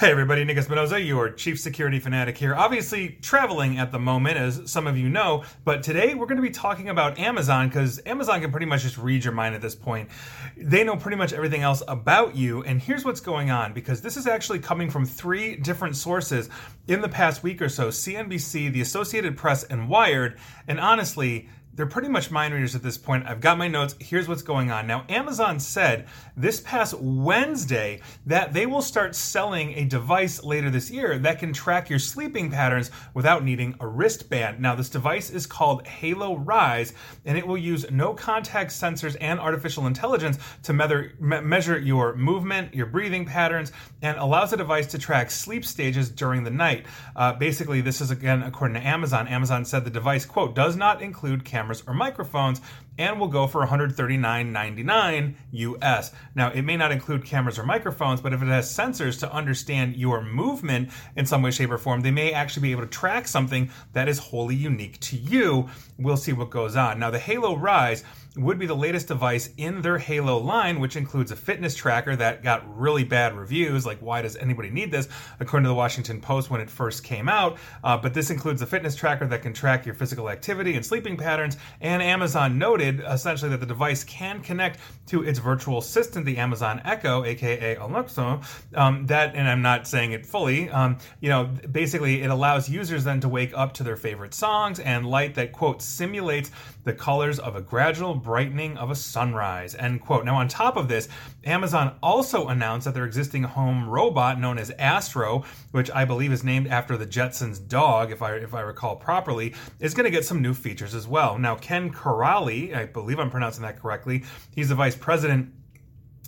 Hey everybody, Nick Espinosa, your chief security fanatic here. Obviously, traveling at the moment, as some of you know, but today we're going to be talking about Amazon because Amazon can pretty much just read your mind at this point. They know pretty much everything else about you, and here's what's going on because this is actually coming from three different sources in the past week or so CNBC, the Associated Press, and Wired. And honestly, they're pretty much mind readers at this point. I've got my notes. Here's what's going on. Now, Amazon said this past Wednesday that they will start selling a device later this year that can track your sleeping patterns without needing a wristband. Now, this device is called Halo Rise, and it will use no contact sensors and artificial intelligence to measure, me- measure your movement, your breathing patterns, and allows the device to track sleep stages during the night. Uh, basically, this is again according to Amazon. Amazon said the device, quote, does not include cameras cameras or microphones and will go for $139.99 US. Now, it may not include cameras or microphones, but if it has sensors to understand your movement in some way, shape, or form, they may actually be able to track something that is wholly unique to you. We'll see what goes on. Now, the Halo Rise would be the latest device in their Halo line, which includes a fitness tracker that got really bad reviews. Like, why does anybody need this? According to the Washington Post when it first came out. Uh, but this includes a fitness tracker that can track your physical activity and sleeping patterns. And Amazon noted essentially that the device can connect to its virtual assistant, the Amazon Echo, aka Alexa. Um, that, and I'm not saying it fully. Um, you know, basically, it allows users then to wake up to their favorite songs and light that quote simulates the colors of a gradual brightening of a sunrise, end quote. Now, on top of this, Amazon also announced that their existing home robot known as Astro, which I believe is named after the Jetsons dog, if I if I recall properly, is going to get some new features as well. Now, Ken Kiraly, I believe I'm pronouncing that correctly, he's the vice president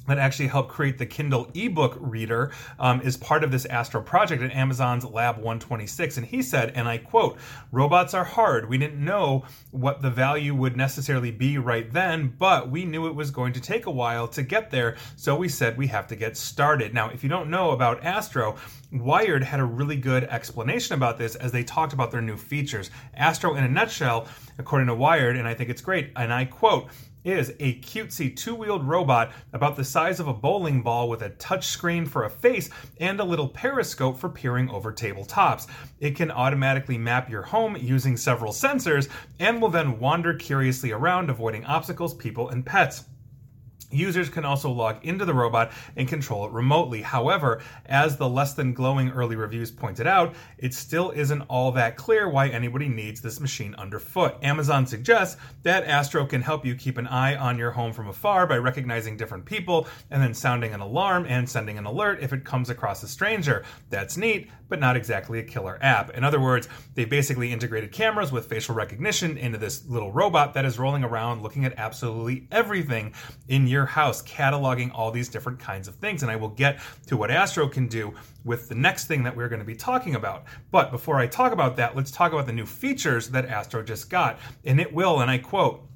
that actually helped create the Kindle ebook reader um, is part of this Astro project at Amazon's Lab 126. And he said, and I quote, robots are hard. We didn't know what the value would necessarily be right then, but we knew it was going to take a while to get there. So we said we have to get started. Now, if you don't know about Astro, Wired had a really good explanation about this as they talked about their new features. Astro, in a nutshell, according to Wired, and I think it's great, and I quote, is a cutesy two wheeled robot about the size of a bowling ball with a touchscreen for a face and a little periscope for peering over tabletops. It can automatically map your home using several sensors and will then wander curiously around, avoiding obstacles, people, and pets. Users can also log into the robot and control it remotely. However, as the less than glowing early reviews pointed out, it still isn't all that clear why anybody needs this machine underfoot. Amazon suggests that Astro can help you keep an eye on your home from afar by recognizing different people and then sounding an alarm and sending an alert if it comes across a stranger. That's neat, but not exactly a killer app. In other words, they basically integrated cameras with facial recognition into this little robot that is rolling around looking at absolutely everything in your house, cataloging all these different kinds of things. And I will get to what Astro can do with the next thing that we're going to be talking about. But before I talk about that, let's talk about the new features that Astro just got. And it will, and I quote,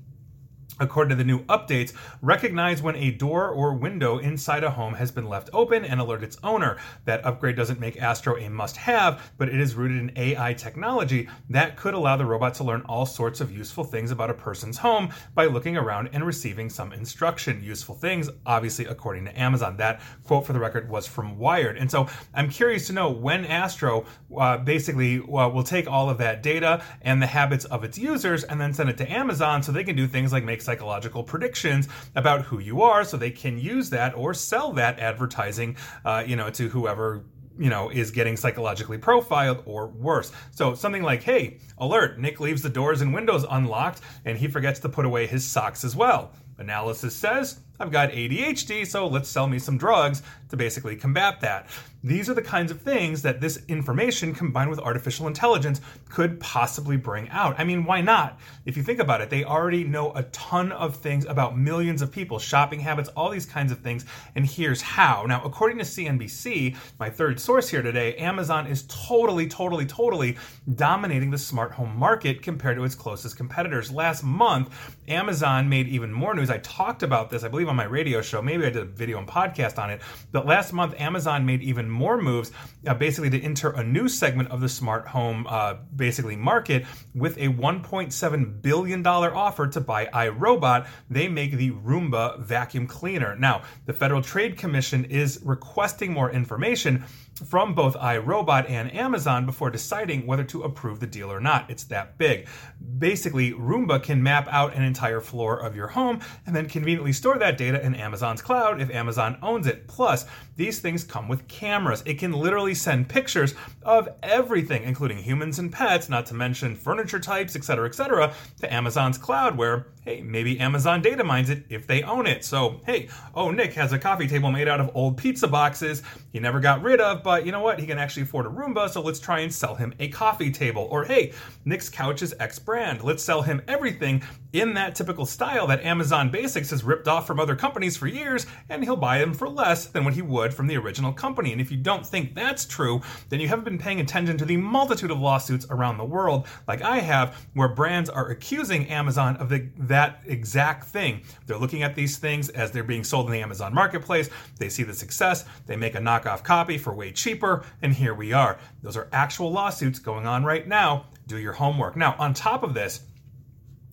according to the new updates, recognize when a door or window inside a home has been left open and alert its owner. That upgrade doesn't make Astro a must have, but it is rooted in AI technology that could allow the robot to learn all sorts of useful things about a person's home by looking around and receiving some instruction. Useful things, obviously, according to Amazon. That quote for the record was from Wired. And so I'm curious to know when Astro uh, basically uh, will take all of that data and the habits of its users and then send it to Amazon so they can do things like make psychological predictions about who you are so they can use that or sell that advertising, uh, you know, to whoever you know, is getting psychologically profiled or worse. So something like, hey, alert, Nick leaves the doors and windows unlocked and he forgets to put away his socks as well. Analysis says, I've got ADHD, so let's sell me some drugs to basically combat that. These are the kinds of things that this information combined with artificial intelligence could possibly bring out. I mean, why not? If you think about it, they already know a ton of things about millions of people, shopping habits, all these kinds of things, and here's how. Now, according to CNBC, my third source here today, Amazon is totally, totally, totally dominating the smart home market compared to its closest competitors. Last month, Amazon made even more news. I talked about this, I believe on my radio show. Maybe I did a video and podcast on it. But last month, Amazon made even more moves, uh, basically to enter a new segment of the smart home, uh, basically market with a 1.7 billion dollar offer to buy iRobot. They make the Roomba vacuum cleaner. Now, the Federal Trade Commission is requesting more information from both iRobot and Amazon before deciding whether to approve the deal or not. It's that big. Basically, Roomba can map out an entire floor of your home and then conveniently store that data in Amazon's cloud if Amazon owns it. Plus, these things come with cameras. It can literally send pictures of everything, including humans and pets, not to mention furniture types, etc., etc., to Amazon's cloud where, hey, maybe Amazon data mines it if they own it. So, hey, oh, Nick has a coffee table made out of old pizza boxes he never got rid of, but you know what? He can actually afford a Roomba, so let's try and sell him a coffee table. Or hey, Nick's couch is X brand. Let's sell him everything in that typical style that Amazon Basics has ripped off from other companies for years, and he'll buy them for less than what he would from the original company. And if you don't think that's true, then you haven't been paying attention to the multitude of lawsuits around the world, like I have, where brands are accusing Amazon of the, that exact thing. They're looking at these things as they're being sold in the Amazon marketplace. They see the success, they make a knockoff copy for way cheaper, and here we are. Those are actual lawsuits going on right now. Do your homework. Now, on top of this,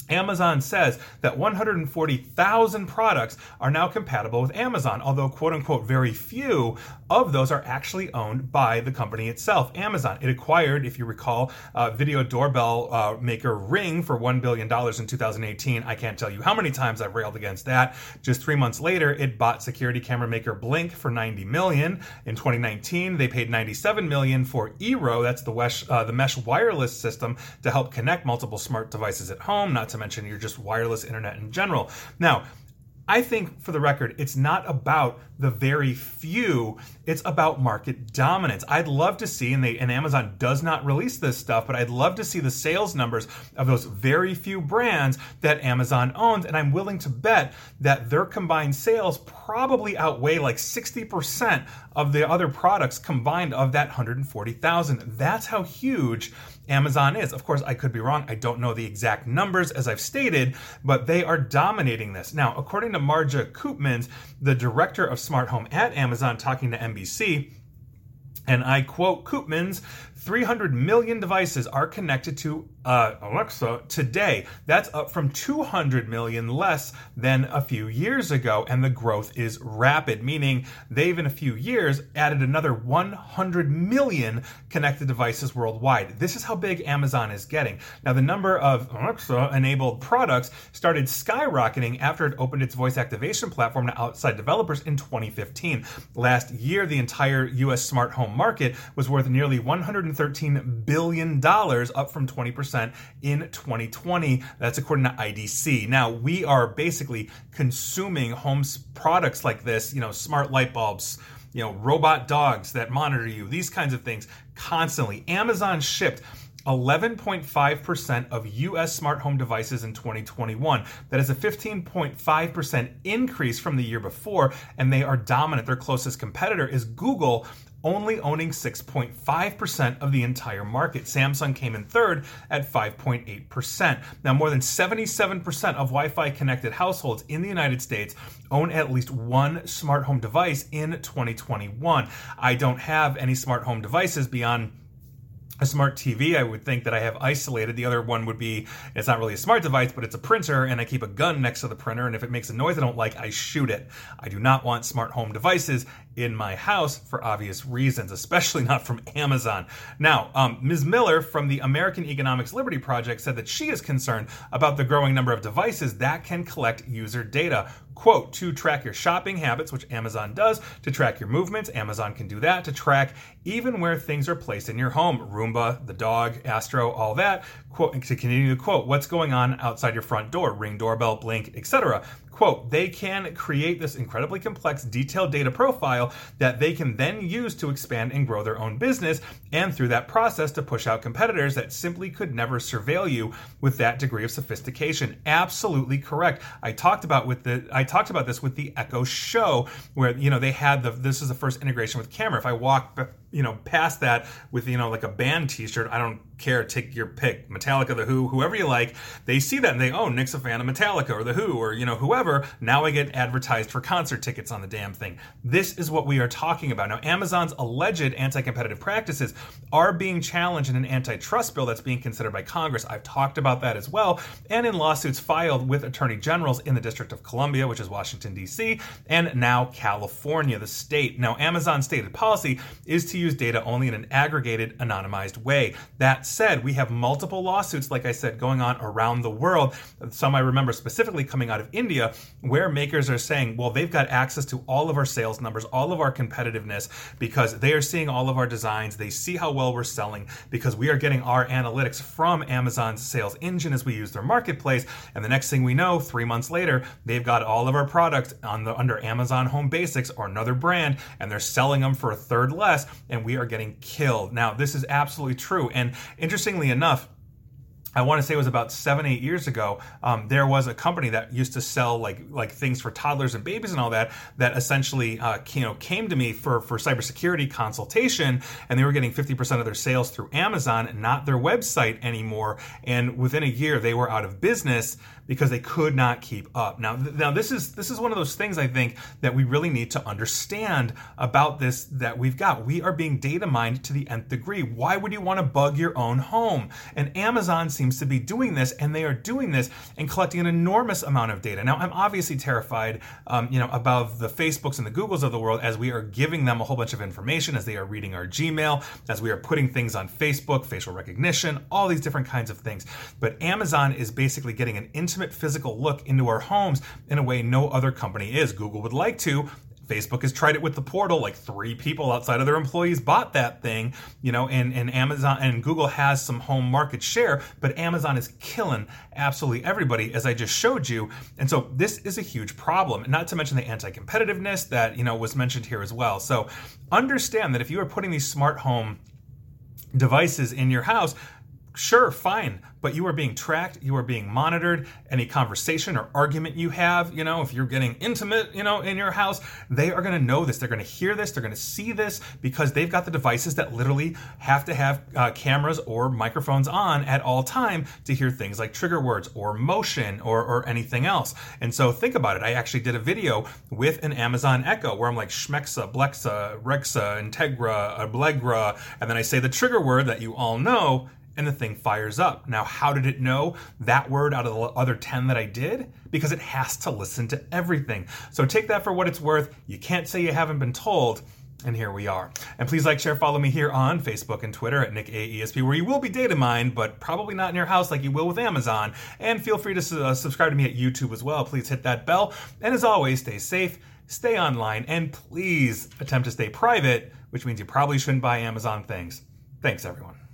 Amazon says that 140,000 products are now compatible with Amazon, although quote unquote very few of those are actually owned by the company itself, Amazon. It acquired, if you recall, uh, video doorbell uh, maker Ring for $1 billion in 2018. I can't tell you how many times I've railed against that. Just three months later, it bought security camera maker Blink for 90 million. In 2019, they paid 97 million for Eero, that's the, uh, the mesh wireless system to help connect multiple smart devices at home, not to mention your just wireless internet in general. Now, I think, for the record, it's not about the very few. It's about market dominance. I'd love to see, and they and Amazon does not release this stuff, but I'd love to see the sales numbers of those very few brands that Amazon owns. And I'm willing to bet that their combined sales probably outweigh like 60% of the other products combined of that 140,000. That's how huge Amazon is. Of course, I could be wrong. I don't know the exact numbers as I've stated, but they are dominating this. Now, according to Marja Koopmans, the director of smart home at Amazon, talking to NBC, and I quote Koopmans 300 million devices are connected to uh, Alexa today. That's up from 200 million less than a few years ago, and the growth is rapid, meaning they've in a few years added another 100 million connected devices worldwide. This is how big Amazon is getting. Now, the number of Alexa enabled products started skyrocketing after it opened its voice activation platform to outside developers in 2015. Last year, the entire US smart home market was worth nearly 100 $113 billion, up from 20% in 2020. That's according to IDC. Now, we are basically consuming home products like this, you know, smart light bulbs, you know, robot dogs that monitor you, these kinds of things constantly. Amazon shipped 11.5% of US smart home devices in 2021. That is a 15.5% increase from the year before, and they are dominant. Their closest competitor is Google only owning 6.5% of the entire market. Samsung came in third at 5.8%. Now, more than 77% of Wi Fi connected households in the United States own at least one smart home device in 2021. I don't have any smart home devices beyond a smart TV, I would think that I have isolated. The other one would be it's not really a smart device, but it's a printer, and I keep a gun next to the printer, and if it makes a noise I don't like, I shoot it. I do not want smart home devices in my house for obvious reasons, especially not from Amazon. Now, um, Ms. Miller from the American Economics Liberty Project said that she is concerned about the growing number of devices that can collect user data quote, to track your shopping habits, which Amazon does, to track your movements, Amazon can do that, to track even where things are placed in your home, Roomba, the dog, Astro, all that, quote, to continue to quote, what's going on outside your front door, ring doorbell, blink, etc quote, they can create this incredibly complex, detailed data profile that they can then use to expand and grow their own business, and through that process to push out competitors that simply could never surveil you with that degree of sophistication. Absolutely correct. I talked about with the I talked about this with the Echo Show, where you know they had the this is the first integration with camera. If I walk you know past that with you know like a band T-shirt, I don't care. Take your pick, Metallica, the Who, whoever you like. They see that and they, oh, Nick's a fan of Metallica or the Who or you know whoever Now I get advertised for concert tickets on the damn thing. This is what we are talking about. Now, Amazon's alleged anti competitive practices are being challenged in an antitrust bill that's being considered by Congress. I've talked about that as well, and in lawsuits filed with attorney generals in the District of Columbia, which is Washington, D.C., and now California, the state. Now, Amazon's stated policy is to use data only in an aggregated, anonymized way. That said, we have multiple lawsuits, like I said, going on around the world. Some I remember specifically coming out of India, where makers are saying, well, they've got access to all of our sales numbers, all of our competitiveness, because they are seeing all of our designs. They see how well we're selling because we are getting our analytics from Amazon's sales engine as we use their marketplace. And the next thing we know, three months later, they've got all of our products on the under Amazon Home Basics or another brand, and they're selling them for a third less, and we are getting killed. Now, this is absolutely true. And interestingly enough, I want to say it was about seven, eight years ago. Um, there was a company that used to sell like like things for toddlers and babies and all that. That essentially, uh, you know, came to me for for cybersecurity consultation, and they were getting fifty percent of their sales through Amazon, not their website anymore. And within a year, they were out of business because they could not keep up. Now, th- now this is this is one of those things I think that we really need to understand about this that we've got. We are being data mined to the nth degree. Why would you want to bug your own home? And Amazon seems to be doing this, and they are doing this and collecting an enormous amount of data. Now, I'm obviously terrified, um, you know, about the Facebooks and the Googles of the world as we are giving them a whole bunch of information, as they are reading our Gmail, as we are putting things on Facebook, facial recognition, all these different kinds of things. But Amazon is basically getting an intimate physical look into our homes in a way no other company is. Google would like to, Facebook has tried it with the portal. Like three people outside of their employees bought that thing, you know, and, and Amazon and Google has some home market share, but Amazon is killing absolutely everybody, as I just showed you. And so this is a huge problem, not to mention the anti competitiveness that, you know, was mentioned here as well. So understand that if you are putting these smart home devices in your house, sure, fine, but you are being tracked, you are being monitored. Any conversation or argument you have, you know, if you're getting intimate, you know, in your house, they are going to know this. They're going to hear this. They're going to see this because they've got the devices that literally have to have uh, cameras or microphones on at all time to hear things like trigger words or motion or, or anything else. And so think about it. I actually did a video with an Amazon Echo where I'm like Schmexa, Blexa, Rexa, Integra, Ablegra, and then I say the trigger word that you all know and the thing fires up. Now, how did it know that word out of the other 10 that I did? Because it has to listen to everything. So take that for what it's worth. You can't say you haven't been told. And here we are. And please like, share, follow me here on Facebook and Twitter at Nick AESP, where you will be data mined, but probably not in your house like you will with Amazon. And feel free to uh, subscribe to me at YouTube as well. Please hit that bell. And as always, stay safe, stay online, and please attempt to stay private, which means you probably shouldn't buy Amazon things. Thanks, everyone.